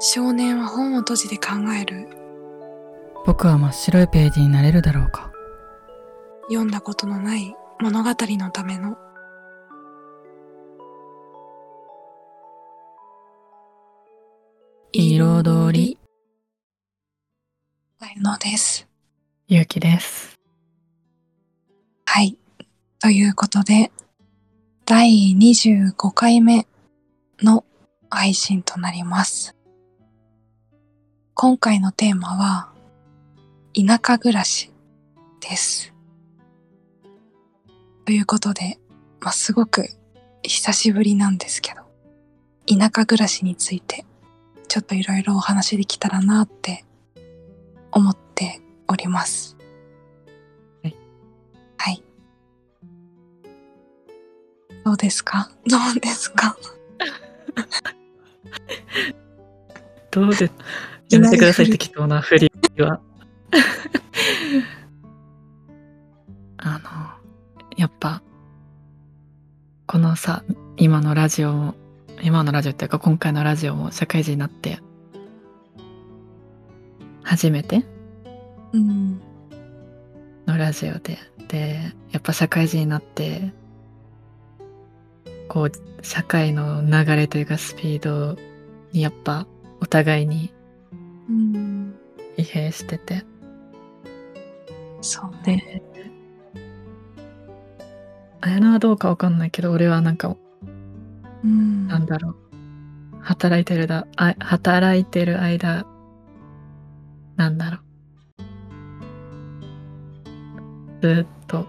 少年は本を閉じて考える。僕は真っ白いページになれるだろうか。読んだことのない物語のための。彩り。あゆのです。ゆうきです。はい。ということで第25回目の配信となります今回のテーマは田舎暮らしですということで、まあ、すごく久しぶりなんですけど田舎暮らしについてちょっといろいろお話できたらなって思っております。はい。はい。どうですか？どうですか？どうでやめてください適当な振りは あのやっぱこのさ今のラジオも今のラジオっていうか今回のラジオも社会人になって初めてうん。のラジオででやっぱ社会人になってこう社会の流れというかスピードにやっぱお互いにうん。疲弊しててそうね。であやなはどうかわかんないけど俺はなんかうん。なんだろう働いてるだあ働いてる間なんだろうずっと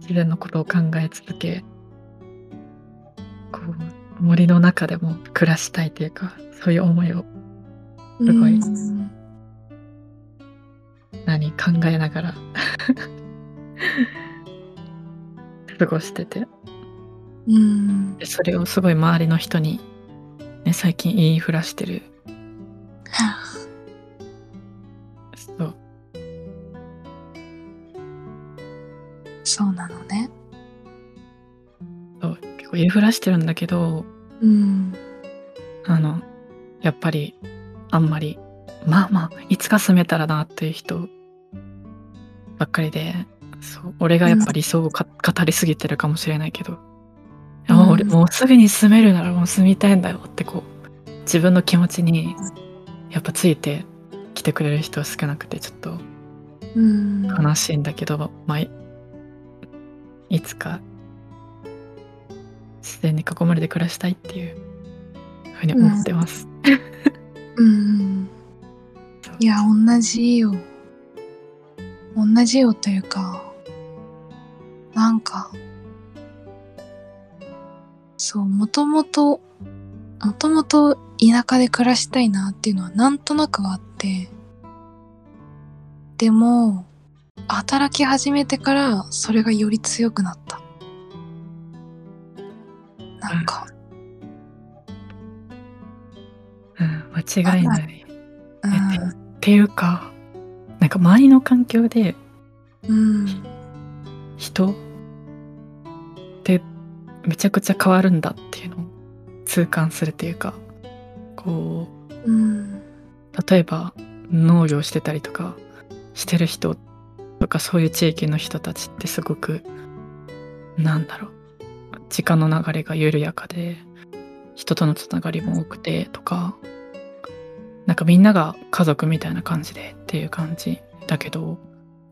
自分のことを考え続けこう森の中でも暮らしたいというかそういう思いをすごいうん。何考えながら。過ごしてて。うん。でそれをすごい周りの人に、ね、最近言いふらしてる。はあ。そう。そうなのね。そう。結構言いふらしてるんだけど。うん。あのやっぱりあんまりまあまあいつか住めたらなっていう人ばっかりでそう俺がやっぱ理想をか、語りすぎてるかもしれないけど、いやもう俺うんもうすぐに住めるならもう住みたいんだよってこう自分の気持ちにやっぱついてきてくれる人は少なくてちょっとうん。悲しいんだけど、まあ、いいつか自然に囲まれて暮らしたいっていうふうに思ってます。うん。うんいや、同じよ。同じよというか、なんか、そう、もともと、もともと田舎で暮らしたいなっていうのはなんとなくあって、でも、働き始めてからそれがより強くなった。なんか、間違いない。うん、っていうかなんか周りの環境でうん、人ってめちゃくちゃ変わるんだっていうのを痛感するっていうかこううん、例えば農業してたりとかしてる人とかそういう地域の人たちってすごくなんだろう時間の流れが緩やかで人とのつながりも多くてとかなんかみんなが家族みたいな感じでっていう感じだけど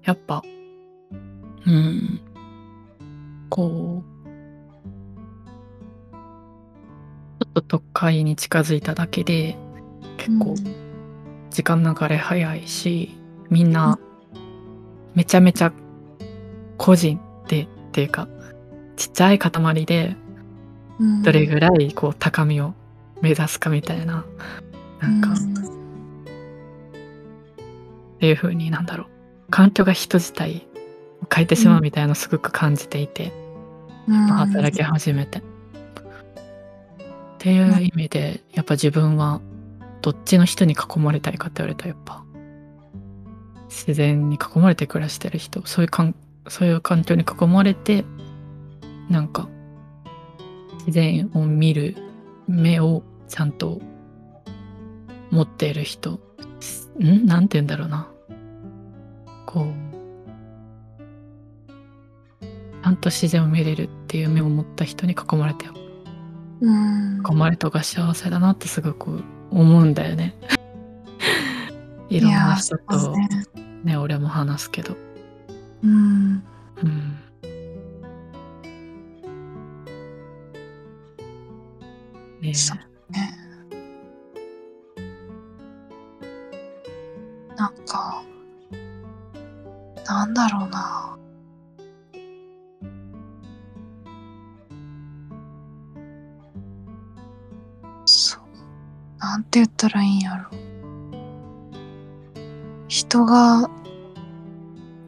やっぱうんこうちょっと都会に近づいただけで結構時間流れ早いしみんなめちゃめちゃ個人でっていうかちっちゃい塊でうん、どれぐらいこう高みを目指すかみたいななんか。っていう風になんだろう。環境が人自体を変えてしまうみたいなのをすごく感じていて、うん、働き始めて。っていう意味でやっぱ自分はどっちの人に囲まれたいかって言われたらやっぱ自然に囲まれて暮らしてる人。そういうかんそういう環境に囲まれてなんか自然を見る目をちゃんと持っている人。ん？なんて言うんだろうな。こうちゃんと自然を見れるっていう目を持った人に囲まれてうん。囲まれた方が幸せだなってすごく思うんだよね。いろんな人とねね。俺も話すけど。うん。うん。ねえ。そうねなんかなんだろうな。そう。なんて言ったらいいんやろ。人が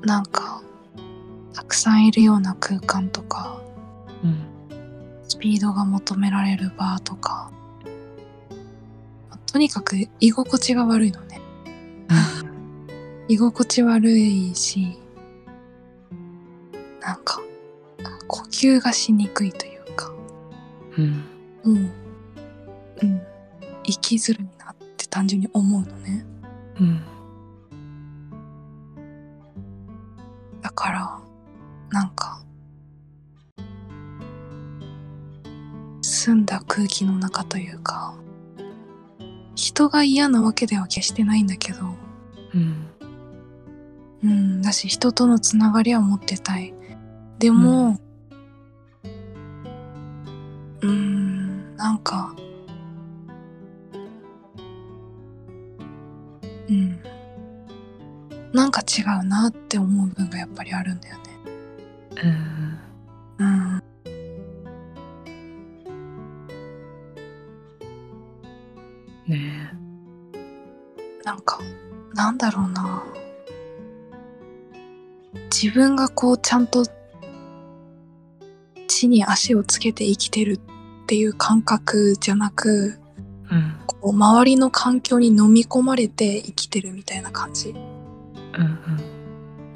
なんかたくさんいるような空間とかうん。スピードが求められるバーとかとにかく居心地が悪いのね居心地悪いしなんか呼吸がしにくいというか。うん。もううん。生きづらいなって単純に思うのね。うん。だからなんか澄んだ空気の中というか人が嫌なわけでは決してないんだけどうんし人とのつながりは持ってたい。でもうん。なんかうん。なんか違うなって思分がこうちゃんと地に足をつけて生きてるっていう感覚じゃなくえうん。こう周りの環境に飲み込まれて生きてるみたいな感じ。うん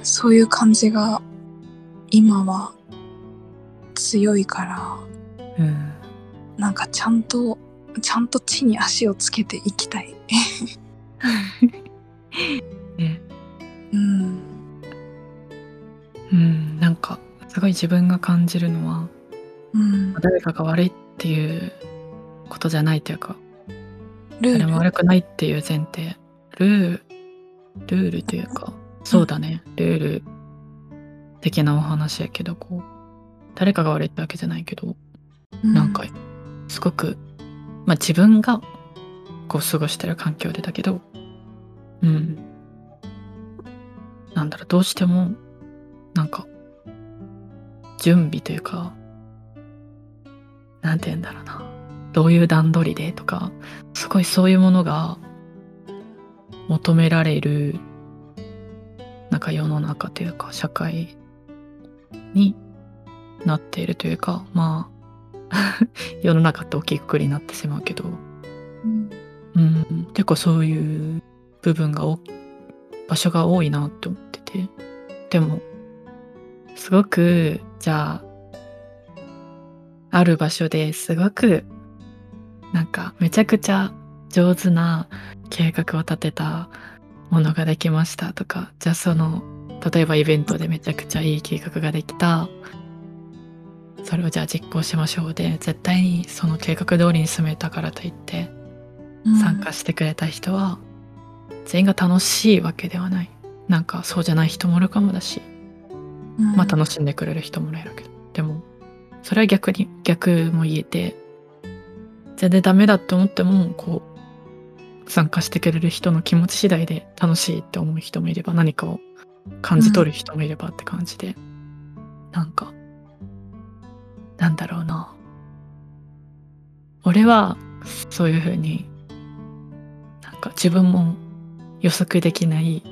そういう感じが今は強いからうんうん。なんかちゃんとちゃんと地に足をつけて生きたい ごい自分が感じるのはうん。誰かが悪いっていうことじゃないというかルール。誰も悪くないっていう前提。ルールルールというかそうだね、ルール的なお話やけどこう誰かが悪いってわけじゃないけど、うなんかすごくまあ自分がこう過ごしてる環境でだけどうん。なんだろうどうしてもなんか準備というかなんて言うんだろうな。どういう段取りでとかすごいそういうものが求められるなんか世の中というか社会になっているというかまあ 世の中って大きいくくりになってしまうけど。うん。うん。結構そういう部分がお場所が多いなって思ってて。でもすごくじゃあある場所ですごくなんかめちゃくちゃ上手な計画を立てたものができましたとかじゃあその例えばイベントでめちゃくちゃいい計画ができた。それをじゃあ実行しましょうで絶対にその計画通りに進めたからといって参加してくれた人は全員が楽しいわけではない。なんかそうじゃない人もいるかもだしまあ楽しんでくれる人もいるけど。でもそれは逆に逆も言えて全然ダメだって思ってもこう参加してくれる人の気持ち次第で楽しいって思う人もいれば何かを感じ取る人もいればって感じで、なんかなんだろうな。俺はそういうふうになんか自分も予測できない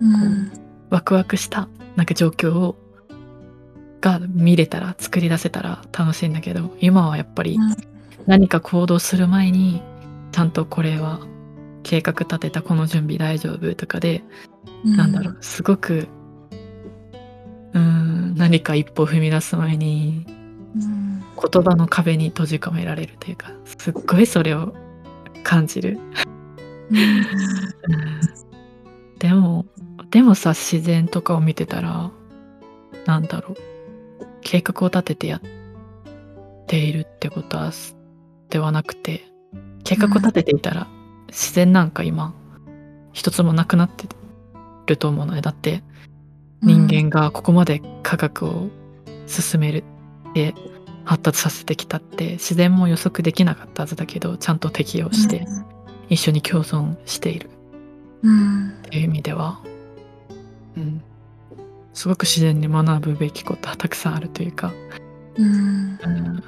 うん。ワクワクしたなんか状況をが見れたら作り出せたら楽しいんだけど今はやっぱり何か行動する前にちゃんとこれは計画立てたこの準備大丈夫とかで、なんだろうすごくうーん何か一歩踏み出す前にうん。言葉の壁に閉じ込められるというかすっごいそれを感じる。うん。でもでもさ自然とかを見てたらなんだろう。計画を立ててやっているってことはではなくて計画を立てていたら、自然なんか今一つもなくなってると思うのでだって人間がここまで科学を進めるって発達させてきたって自然も予測できなかったはずだけどちゃんと適応して一緒に共存している。うん。っていう意味では、うん、すごく自然に学ぶべきことはたくさんあるというか、うん。うん、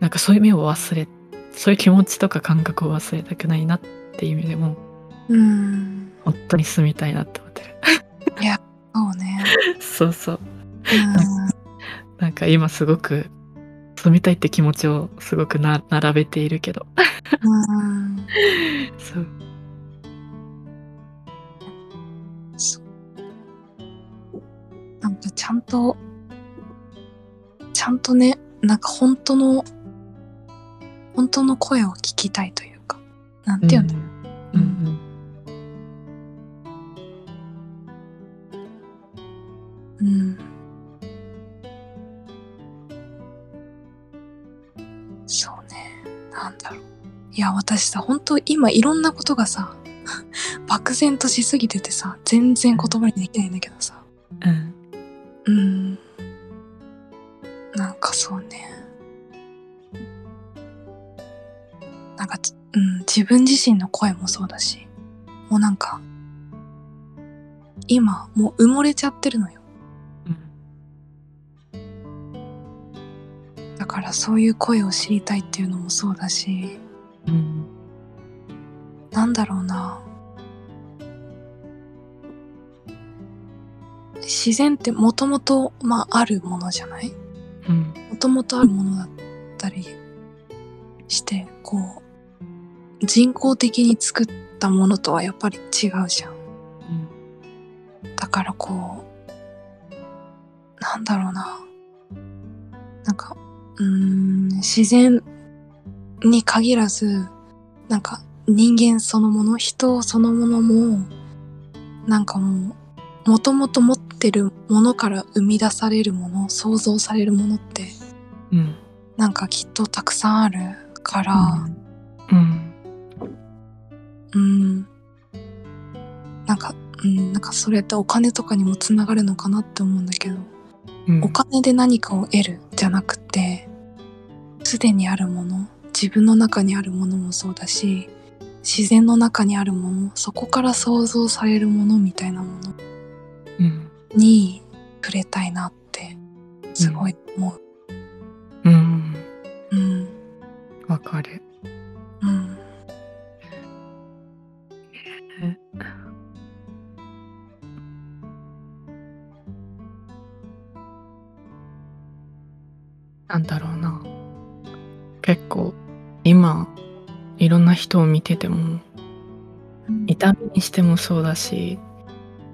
なんかそういう意味を忘れそういう気持ちとか感覚を忘れたくないなっていう意味でもうん。本当に住みたいなって思ってる。そうね。そうそう。うなんか今すごく住みたいって気持ちをすごくな並べているけど。んうん。そうなんかちゃんとちゃんとねなんか本当の本当の声を聞きたいというかなんていうの、うんうんうん。そうね。なんだろう。いや、私さ、本当今いろんなことがさ、漠然としすぎててさ、全然言葉にできないんだけどさ。そうだし、もうなんか、今、もう埋もれちゃってるのよ。だからそういう声を知りたいっていうのもそうだし、うんなんだろうな。自然ってもともと、まあ、あるものじゃない？うんもともとあるものだったりして、こう、人工的に作ったものとはやっぱり違うじゃん。だからこう、なんだろうな。なんか、うーん、自然に限らず、なんか人間そのもの、人そのものも、なんかもう、もともと持ってるものから生み出されるもの、想像されるものって、うんなんかきっとたくさんあるから、うんうん、なんか、うん、なんかそれってお金とかにもつながるのかなって思うんだけど、うん。お金で何かを得るじゃなくてすでにあるもの自分の中にあるものもそうだし自然の中にあるものそこから想像されるものみたいなものうん。に触れたいなってすごい思う。うん。うん。わかるなんだろうな。結構今いろんな人を見てても痛みにしてもそうだし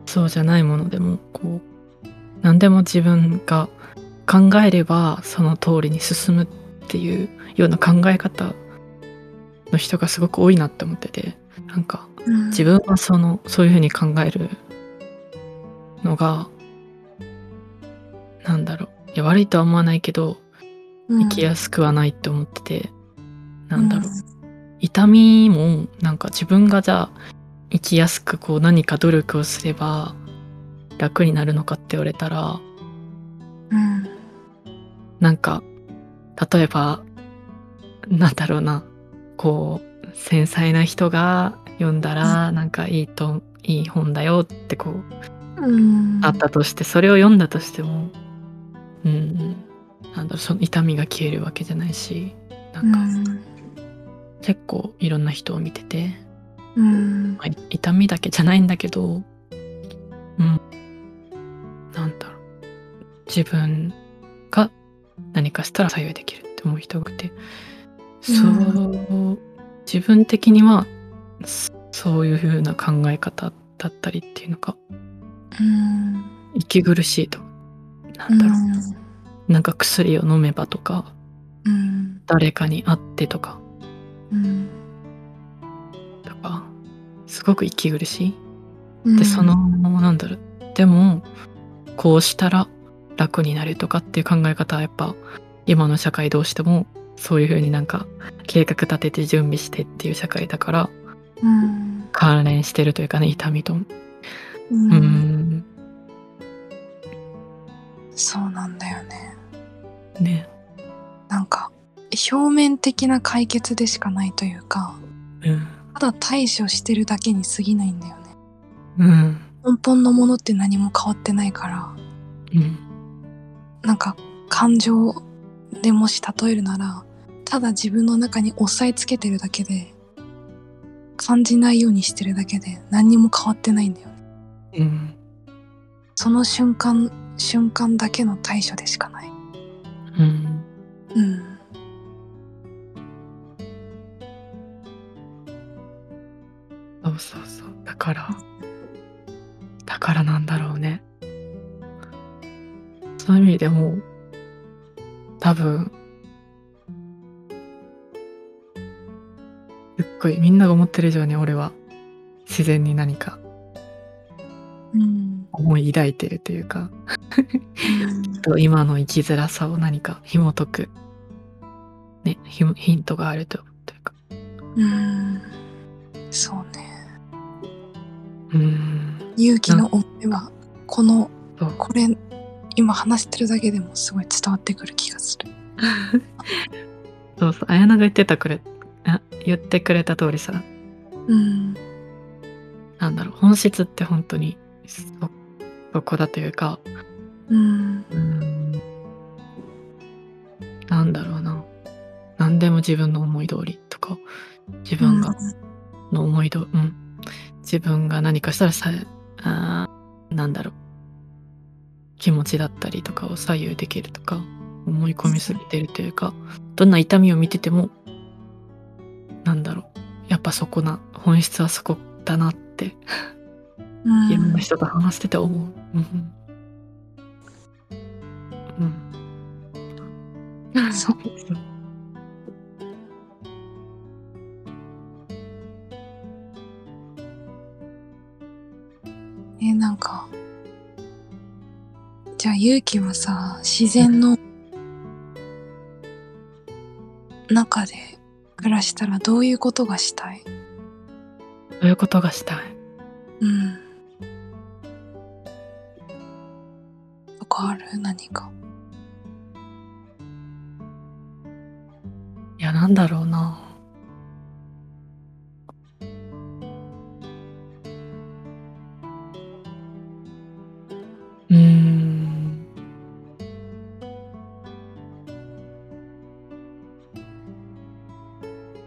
そうじゃないものでもこう何でも自分が考えればその通りに進むっていうような考え方の人がすごく多いなって思っててなんかうん。自分はそのそういうふうに考えるのがなんだろう。いや悪いとは思わないけど生きやすくはないって思ってて、なんだろう。痛みもなんか自分がじゃあ生きやすくこう何か努力をすれば楽になるのかって言われたらうん。なんか例えばなんだろうなこう繊細な人が読んだらなんかいいといい本だよってこううん。あったとしてそれを読んだとしてもうんなんだろうその痛みが消えるわけじゃないしなんかうん。結構いろんな人を見てて、うん。まあ、痛みだけじゃないんだけどうん。なんだろう。自分が何かしたら左右できるって思う人がいてそう自分的にはそそういう風な考え方だったりっていうのがうん。息苦しいとなんだろう、なんか薬を飲めばとかうん。誰かに会ってとかうん。とかすごく息苦しい。うん。でそのなんだろう。でもこうしたら楽になるとかっていう考え方はやっぱ今の社会どうしてもそういう風になんか計画立てて準備してっていう社会だからうん。関連してるというかね痛みとううん。ん。そうなんだよねね。なんか表面的な解決でしかないというかうん。ただ対処してるだけに過ぎないんだよね。うん。根本のものって何も変わってないから。うん。なんか感情でもし例えるならただ自分の中に押さえつけてるだけで感じないようにしてるだけで何にも変わってないんだよね。うん。その瞬間瞬間だけの対処でしかないうん。うん。そうそうそう。だからだからなんだろうね。そういう意味でも多分すっごいみんなが思ってる以上に俺は自然に何かうん思い抱いてるというかと今の生きづらさを何か紐解く、ね、ヒヒントがあるとというか。うん。そうね。うん。勇気の思いはこのこれ今話してるだけでもすごい伝わってくる気がする。そうそう。綾菜が言ってたくれ。あ言ってくれた通りさ。うん。なんだろう。本質って本当にそそこだというか。うん。うん。なんだろうな。何でも自分の思い通りとか。自分が、の思いどうん。自分が何かしたらさあーなんだろう。気持ちだったりとかを左右できるとか。思い込みすぎてるというか。どんな痛みを見ててもなんだろう。やっぱそこな本質はそこだなって。うんいろんな人と話してて思う。うん。うん。そうえなんかじゃあ勇気はさ自然の中で暮らしたらどういうことがしたい？そういうことがしたい？うんかある？何か？いや、なんだろうな。うん。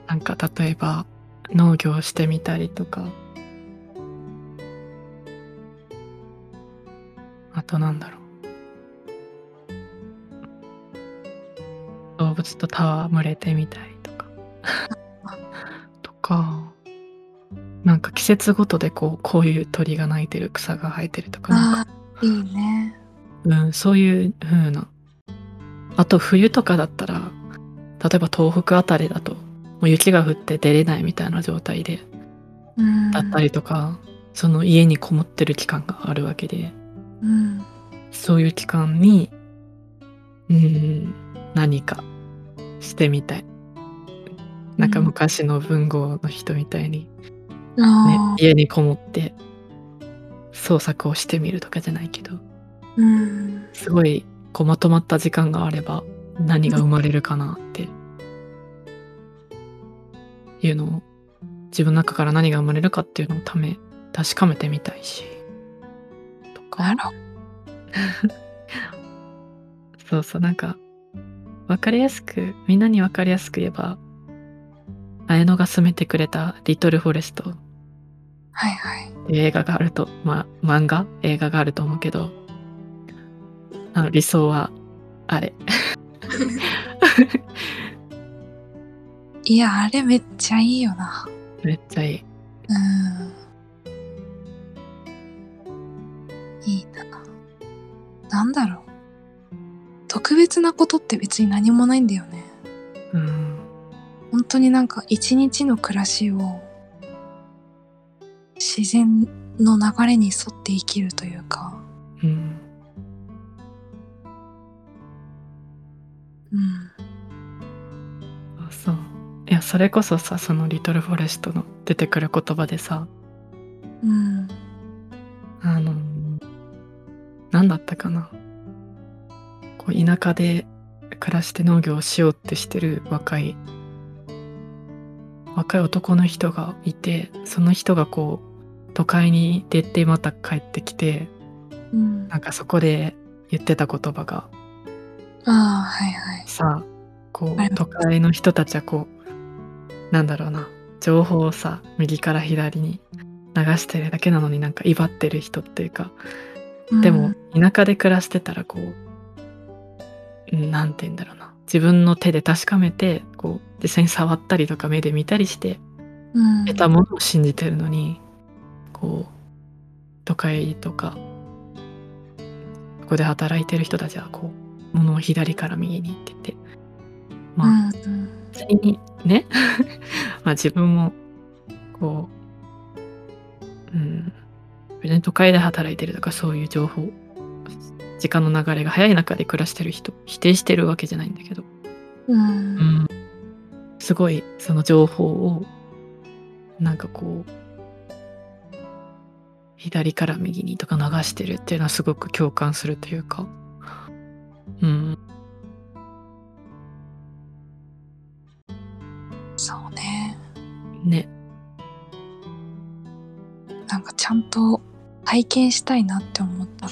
なんか例えば農業してみたりとかあとなんだろう物と戯れてみたりとか。とかなんか季節ごとでこうこういう鳥が鳴いてる草が生えてるとかなんか。いいね。うん、そういう風な。あと冬とかだったら、例えば東北あたりだと、もう雪が降って出れないみたいな状態で、うん。だったりとか、その家にこもってる期間があるわけで、うん。そういう期間に、うん、何かしてみたい。なんかうん昔の文豪の人みたいに、ね家にこもって創作をしてみるとかじゃないけど、うん。すごいこうまとまった時間があれば何が生まれるかなっていうのを自分の中から何が生まれるかっていうのをため確かめてみたいしとか。そうそうなんか分かりやすくみんなに分かりやすく言えば綾乃が勧めてくれた「リトル・フォレスト」はいはい。映画があるとまあ漫画映画があると思うけどあの理想はあれ。いやあれめっちゃいいよな。めっちゃいい。うん。いいな。なんだろう特別なことって別に何もないんだよね。うん。本当になんか一日の暮らしを自然の流れに沿って生きるというか、うん。うん、あそう。いやそれこそさその「リトル・フォレスト」の出てくる言葉でさ。うん、あの何だったかな田舎で暮らして農業をしようってしてる若い若い男の人がいてその人がこう都会に出てまた帰ってきてうん。なんかそこで言ってた言葉がああ、はいはい。さこう都会の人たちはこうなんだろうな情報をさ右から左に流してるだけなのになんか威張ってる人っていうかでも田舎で暮らしてたらこううんなんて言うんだろうな。自分の手で確かめてこう実際に触ったりとか目で見たりしてうん、得たものを信じてるのにこう都会とかここで働いてる人たちはこう物を左から右にって言ってまあ、うんにね まあ自分もこううん別に都会で働いてるとかそういう情報時間の流れが早い中で暮らしてる人否定してるわけじゃないんだけど、うん。うん、すごいその情報をなんかこう左から右にとか流してるっていうのはすごく共感するというか。うん。そうね。ね。なんかちゃんと体験したいなって思ったの。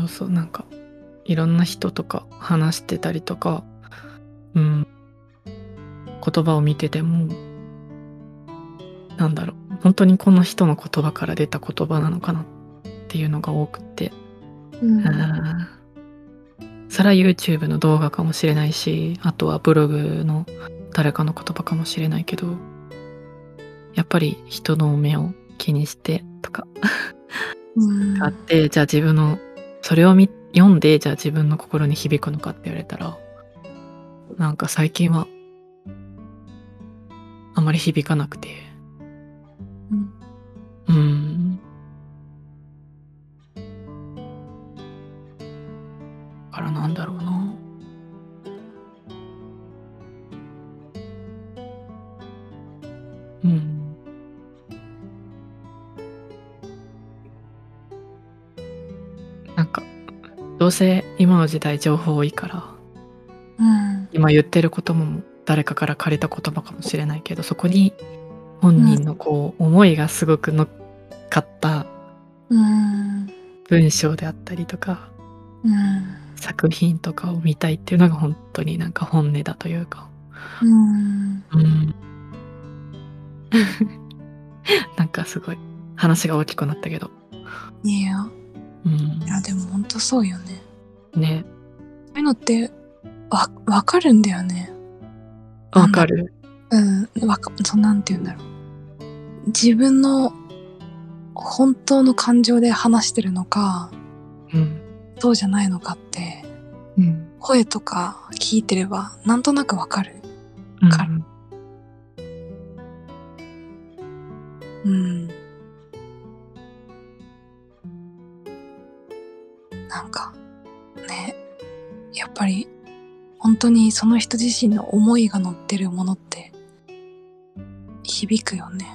そうそうなんかいろんな人とか話してたりとかうん。言葉を見ててもなんだろう。本当にこの人の言葉から出た言葉なのかなっていうのが多くって。うん。うんそれは YouTube の動画かもしれないしあとはブログの誰かの言葉かもしれないけどやっぱり人の目を気にしてとか。うん。あってじゃあ自分のそれを見読んでじゃあ自分の心に響くのかって言われたらなんか最近はあまり響かなくて。うん。うん。だからなんだろうなどうせ今の時代情報多いからうん。今言ってることも誰かから借りた言葉かもしれないけどそこに本人のこう思いがすごく乗っかったうん文章であったりとかうん作品とかを見たいっていうのが本当になんか本音だというか。うん。うん。なんかすごい話が大きくなったけど。いやうん。いやでも本当そうよね。ね。そういうのってわわかるんだよね。わかる。う。ん。わかそうなんて言うんだろう。自分の本当の感情で話してるのかうん。そうじゃないのかってうん。声とか聞いてればなんとなくわかる。うん。かうんなんかねやっぱり本当にその人自身の思いが乗ってるものって響くよね。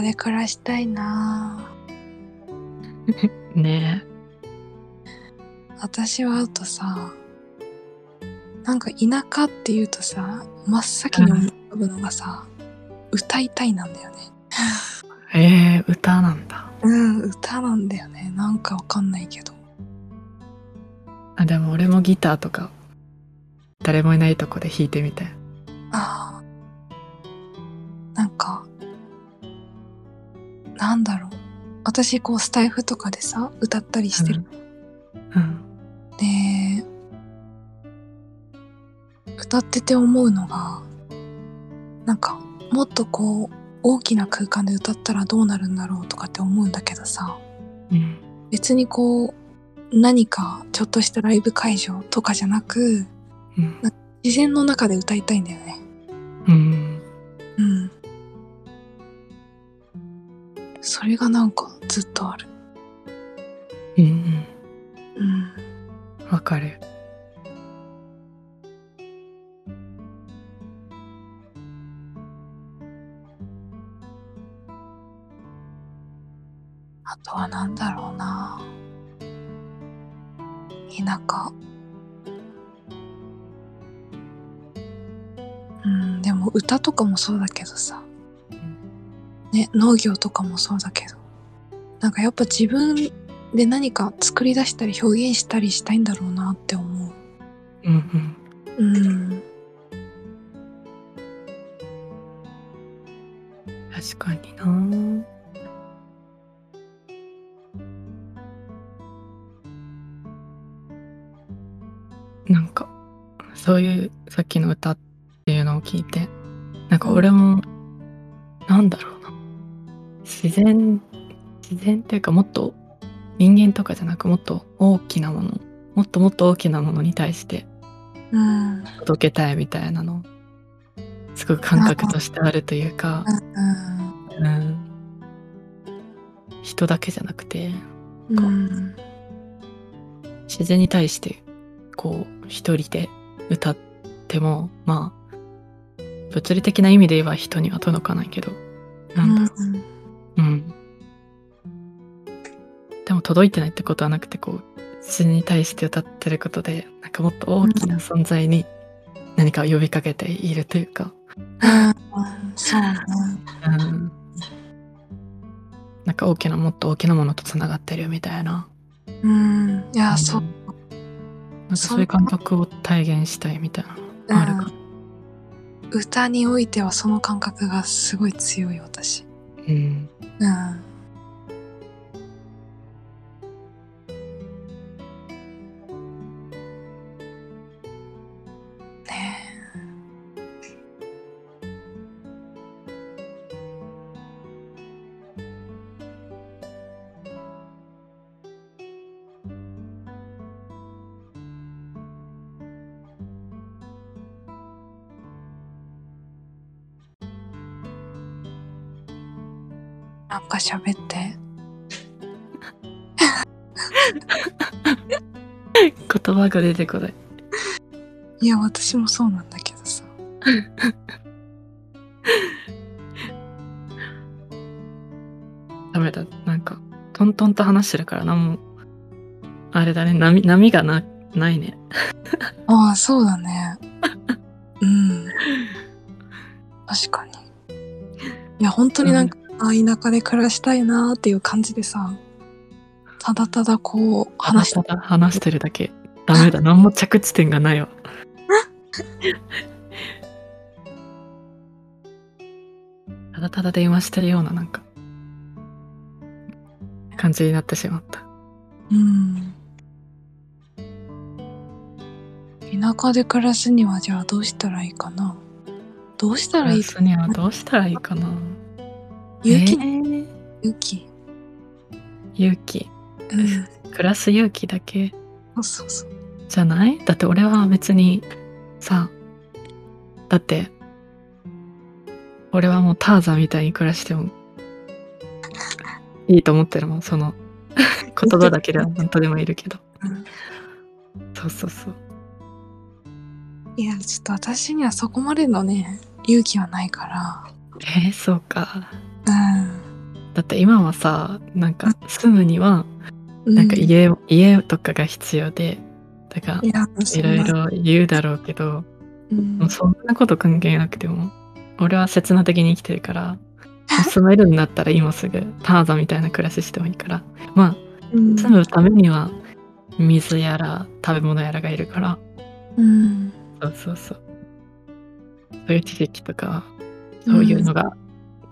中で暮らしたいな。ぁ ね。私はあとさなんか田舎っていうとさ真っ先に思い浮かぶのがさ、歌いたいなんだよね。えー、歌なんだ。うん歌なんだよね。なんかわかんないけど。あでも俺もギターとか誰もいないとこで弾いてみたい私こうスタイフとかでさ歌ったりしてる、うん。で歌ってて思うのがなんかもっとこう大きな空間で歌ったらどうなるんだろうとかって思うんだけどさうん。別にこう何かちょっとしたライブ会場とかじゃなくうん。自然の中で歌いたいんだよね。うんうんそれがなんかずっとある。うんうん。わかる。あとはなんだろうな。田舎。うんでも歌とかもそうだけどさね農業とかもそうだけど。なんかやっぱ自分で何か作り出したり表現したりしたいんだろうなって思う。うんうん。うん。確かにな。なんかそういうさっきの歌っていうのを聞いてなんか俺もなんだろう。な自然自然っていうかもっと人間とかじゃなくもっと大きなものもっともっと大きなものに対してうん。届けたいみたいなのすごく感覚としてあるというか、うん。うん、人だけじゃなくてうん自然に対してこう一人で歌ってもまあ物理的な意味で言えば人には届かないけどなんだろうんう、うん、でも届いてないってことはなくてこう自然に対して歌ってることでなんかもっと大きな存在に何かを呼びかけているというか、うんそうね。うん、なんか大きなもっと大きなものとつながってるみたいな。うん。いや、うん。そう。なんかそういう感覚を体現したいみたいなのあるかうん歌においてはその感覚がすごい強い私うんなんか喋って。言葉が出てこない。いや私もそうなんだけどさ。ダメだ。なんかトントンと話してるからなんもあれだね。波波がなないね。ああそうだね。うん。確かに。いや本当になんか、ああ田舎で暮らしたいなーっていう感じでさただただこう話して。ただ話してるだけ。ダメだ。何も着地点がないわ。ただただ電話してるようななんか感じになってしまった。うん。田舎で暮らすにはじゃあどうしたらいいかな？どうしたらいい？暮らすにはどうしたらいいかな？勇気、えー。勇気。勇気。うん。暮らす勇気だけ。そうそうじゃない？だって俺は別にさだって俺はもうターザンみたいに暮らしてもいいと思ってるもんその 言葉だけでは本当でもいるけど。うん。そうそうそう。いやちょっと私にはそこまでのね勇気はないかえー、そうか。らだって今はさなんか住むにはうん。なんか家,、家とかが必要でだからいろいろ言うだろうけどうん。もうそんなこと関係なくても俺は刹那的に生きてるから 住めるんだったら今すぐターザンみたいな暮らししてもいいから。まあうん。住むためには水やら食べ物やらがいるから。うん。そうそうそう。そういう知識とかそういうのが、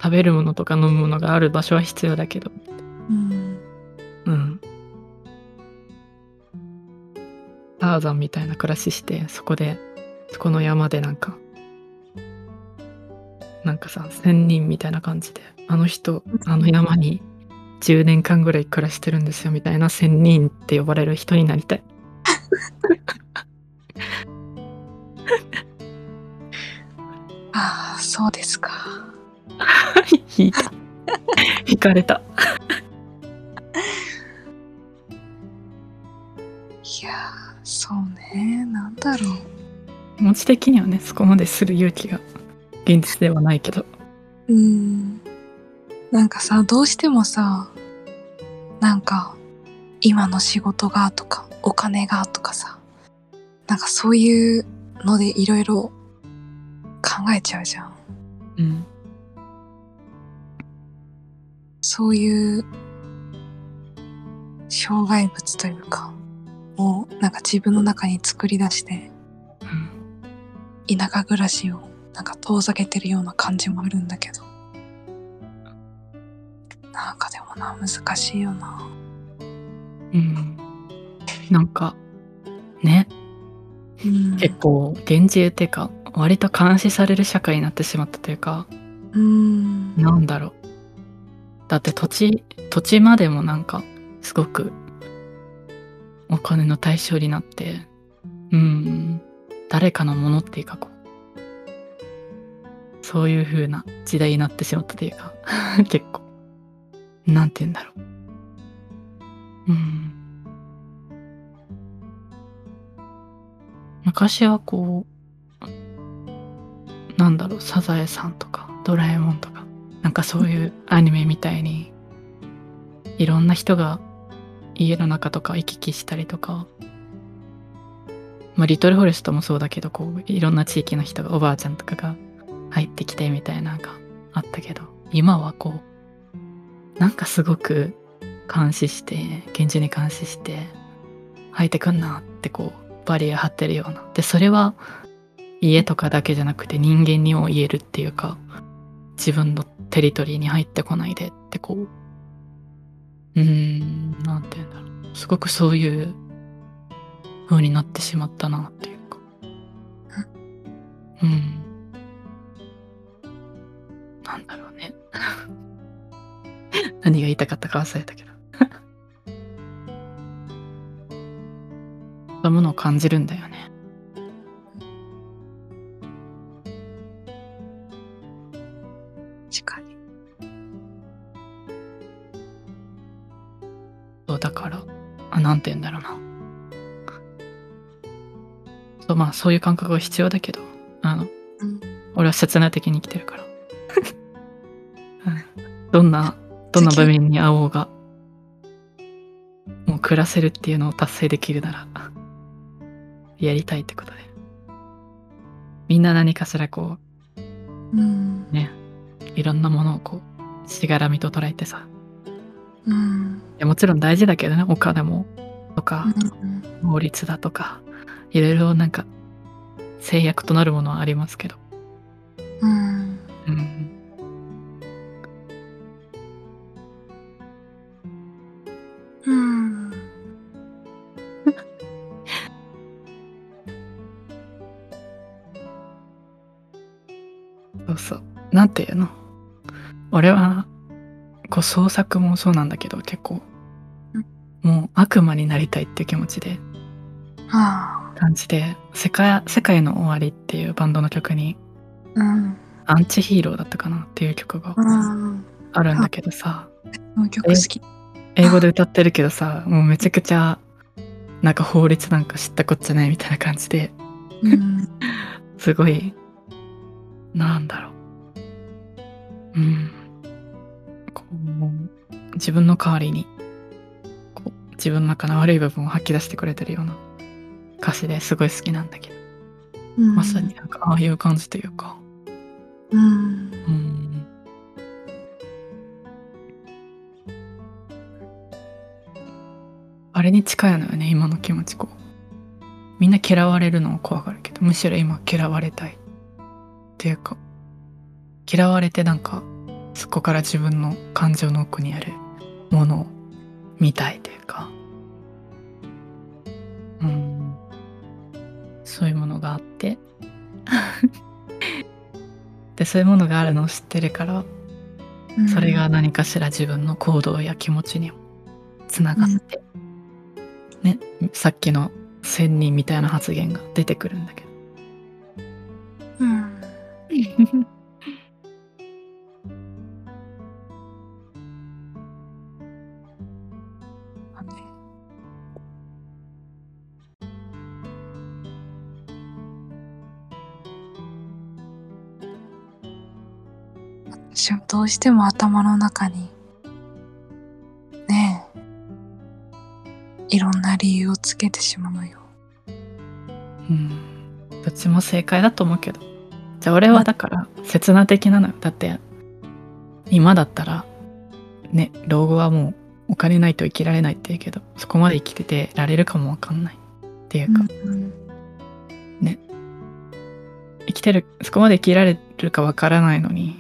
食べるものとか飲むものがある場所は必要だけど。うん。うん。ターザンみたいな暮らししてそこでそこの山でなんかなんかさ仙人みたいな感じであの人あの山に10年間ぐらい暮らしてるんですよみたいな仙人って呼ばれる人になりたい。ああ、そうですか。引いた引かれたいやー、そうね。なんだろう。気持ち的にはねそこまでする勇気が現実ではないけどうーん。なんかさ、どうしてもさ、なんか、今の仕事がとか、お金がとかさ、なんかそういうのでいろいろ考えちゃうじゃん。うんそういう障害物というか、をなんか自分の中に作り出して、うん田舎暮らしをなんか遠ざけてるような感じもあるんだけど。なんかでもな、難しいよな。うんなんかねうん。結構厳重っていうか割と監視される社会になってしまったというかうん。なんだろうだって土地土地までもなんかすごくお金の対象になってうん誰かのものっていうかこうそういう風な時代になってしまったというか 結構なんて言うんだろう。うん。昔はこうなんだろうサザエさんとかドラえもんとかなんかそういうアニメみたいにいろんな人が家の中とか行き来したりとかまあリトルフォレストもそうだけどこういろんな地域の人がおばあちゃんとかが入ってきてみたいなのがあったけど今はこうなんかすごく監視して厳重に監視して入ってくんなってこうバリア張ってるような。でそれは家とかだけじゃなくて人間にも言えるっていうか自分のテリトリーに入ってこないでってこううーんなんて言うんだろう。すごくそういう風になってしまったなっていうか。うん。なんだろうね。何が言いたかったか忘れたけど。そういうものを感じるんだよねまあそういう感覚が必要だけどあのうん。俺は切な的に生きてるから、うんどんなどんな場面に会おうがもう暮らせるっていうのを達成できるならやりたいってことでみんな何かしらこうん。うねいろんなものをこうしがらみと捉えてさうん。いやもちろん大事だけどねお金もとか、うん。法律だとかいろいろなんか制約となるものはありますけど、うん。うん、うん。そうそう。なんていうの？俺はこう創作もそうなんだけど結構うん。もう悪魔になりたいっていう気持ちで。あ感じで世界「世界の終わり」っていうバンドの曲にあ。うん。「アンチヒーロー」だったかなっていう曲がうん。あるんだけどさこの曲好き。英語で歌ってるけどさもうめちゃくちゃなんか法律なんか知ったこっちゃないみたいな感じでうん。すごいなんだろううんこう自分の代わりにこう自分の中の悪い部分を吐き出してくれてるような歌詞ですごい好きなんだけど、うん。まさに。なんかああいう感じというか。うん。うん。あれに近いのよね今の気持ちこう。みんな嫌われるのを怖がるけどむしろ今嫌われたい。っていうか嫌われてなんかそこから自分の感情の奥にあるものを見たいというか。うんそういうもののがあって。でそういうものがあるのを知ってるからうん。それが何かしら自分の行動や気持ちにもつながって、ねさっきの仙人みたいな発言が出てくるんだけど。うん どうしても頭の中にねえいろんな理由をつけてしまうよ。うん。どっちも正解だと思うけど。じゃあ俺はだから刹那的なのよ。だって今だったらね老後はもうお金ないと生きられないって言うけどそこまで生きててられるかもわかんない。っていうか、うん生きてるそこまで生きられるかわからないのにうん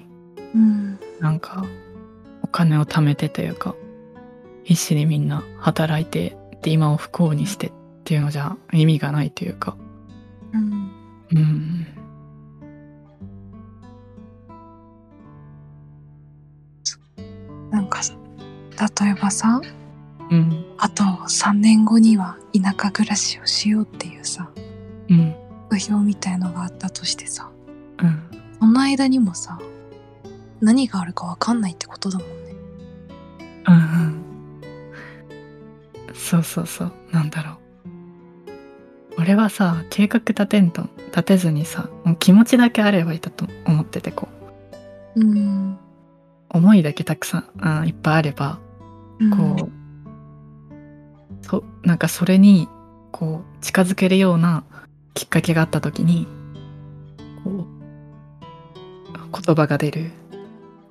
なんかお金を貯めてというか必死にみんな働いてで今を不幸にしてっていうのじゃ意味がないというか。うん。うんなんかさ例えばさうん。あと3年後には田舎暮らしをしようっていうさうん。目標みたいのがあったとしてさうん。その間にもさ何があるかわかんないってことだもんね。うんうん。そうそうそう。なんだろう。俺はさ計画立てんと立てずにさもう気持ちだけあればいいだと思っててこう。うん。思いだけたくさんあいっぱいあればこう、そなんかそれにこう近づけるようなきっかけがあった時にこう言葉が出る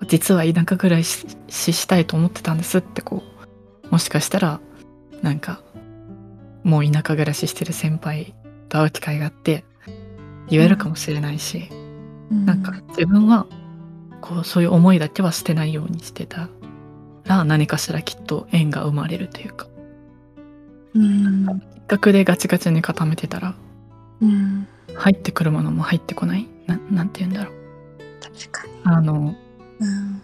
実は田舎暮らしししたいと思ってたんですってこうもしかしたらなんかもう田舎暮らししてる先輩と会う機会があって言えるかもしれないし、うん、なんか自分はこうそういう思いだけは捨てないようにしてた。ら何かしらきっと縁が生まれるというか。うん、一角でガチガチに固めてたらうん、入ってくるものも入ってこない？ななんて言うんだろう。確かに。あのうん。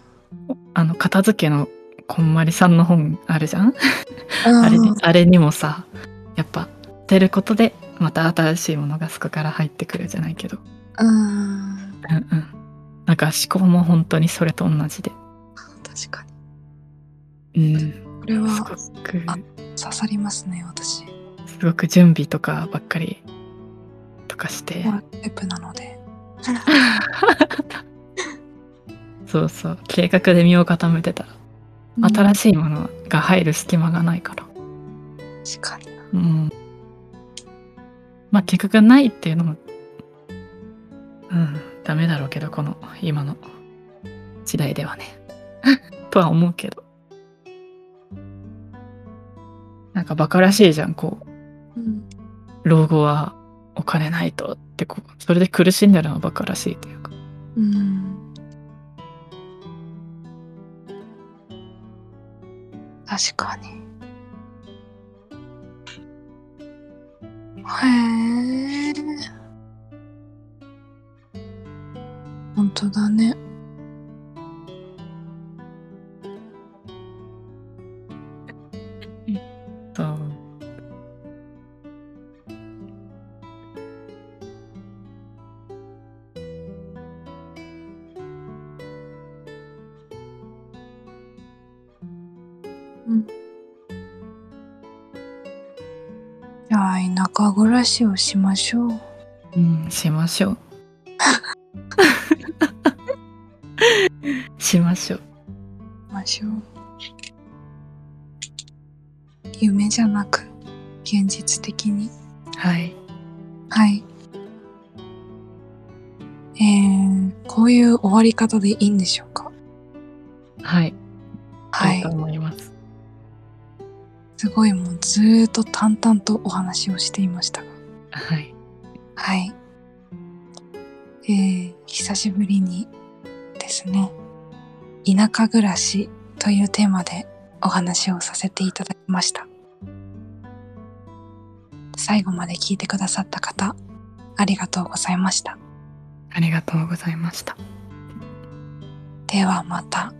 あの片付けのこんまりさんの本あるじゃん？あ あれにあれにもさやっぱ出ることでまた新しいものがそこから入ってくるじゃないけどうん。うんうんなんか思考も本当にそれと同じで確かうんに。これすはごくあ刺さりますね、私。すごく準備とかばっかりとかしてワンタイプなので。そうそう計画で身を固めてたら新ししいものが入る隙間がないからい。確かに。うんまあ計画がないっていうのもうんダメだろうけどこの今の時代ではね とは思うけどなんかバカらしいじゃんこううん。老後はお金ないとってこうそれで苦しんでるのはバカらしいというかうん。確かに。へえ。本当だね。じゃあ田舎暮らしをしましょう。うんしましょう しましょうしましょう。夢じゃなく現実的に。はいはい。えー、こういう終わり方でいいんでしょうか？と淡々とお話をしていましたが。はいはい。えー、久しぶりにですね、田舎暮らしというテーマでお話をさせていただきました。最後まで聞いてくださった方、ありがとうございました。ありがとうございました。ではまた。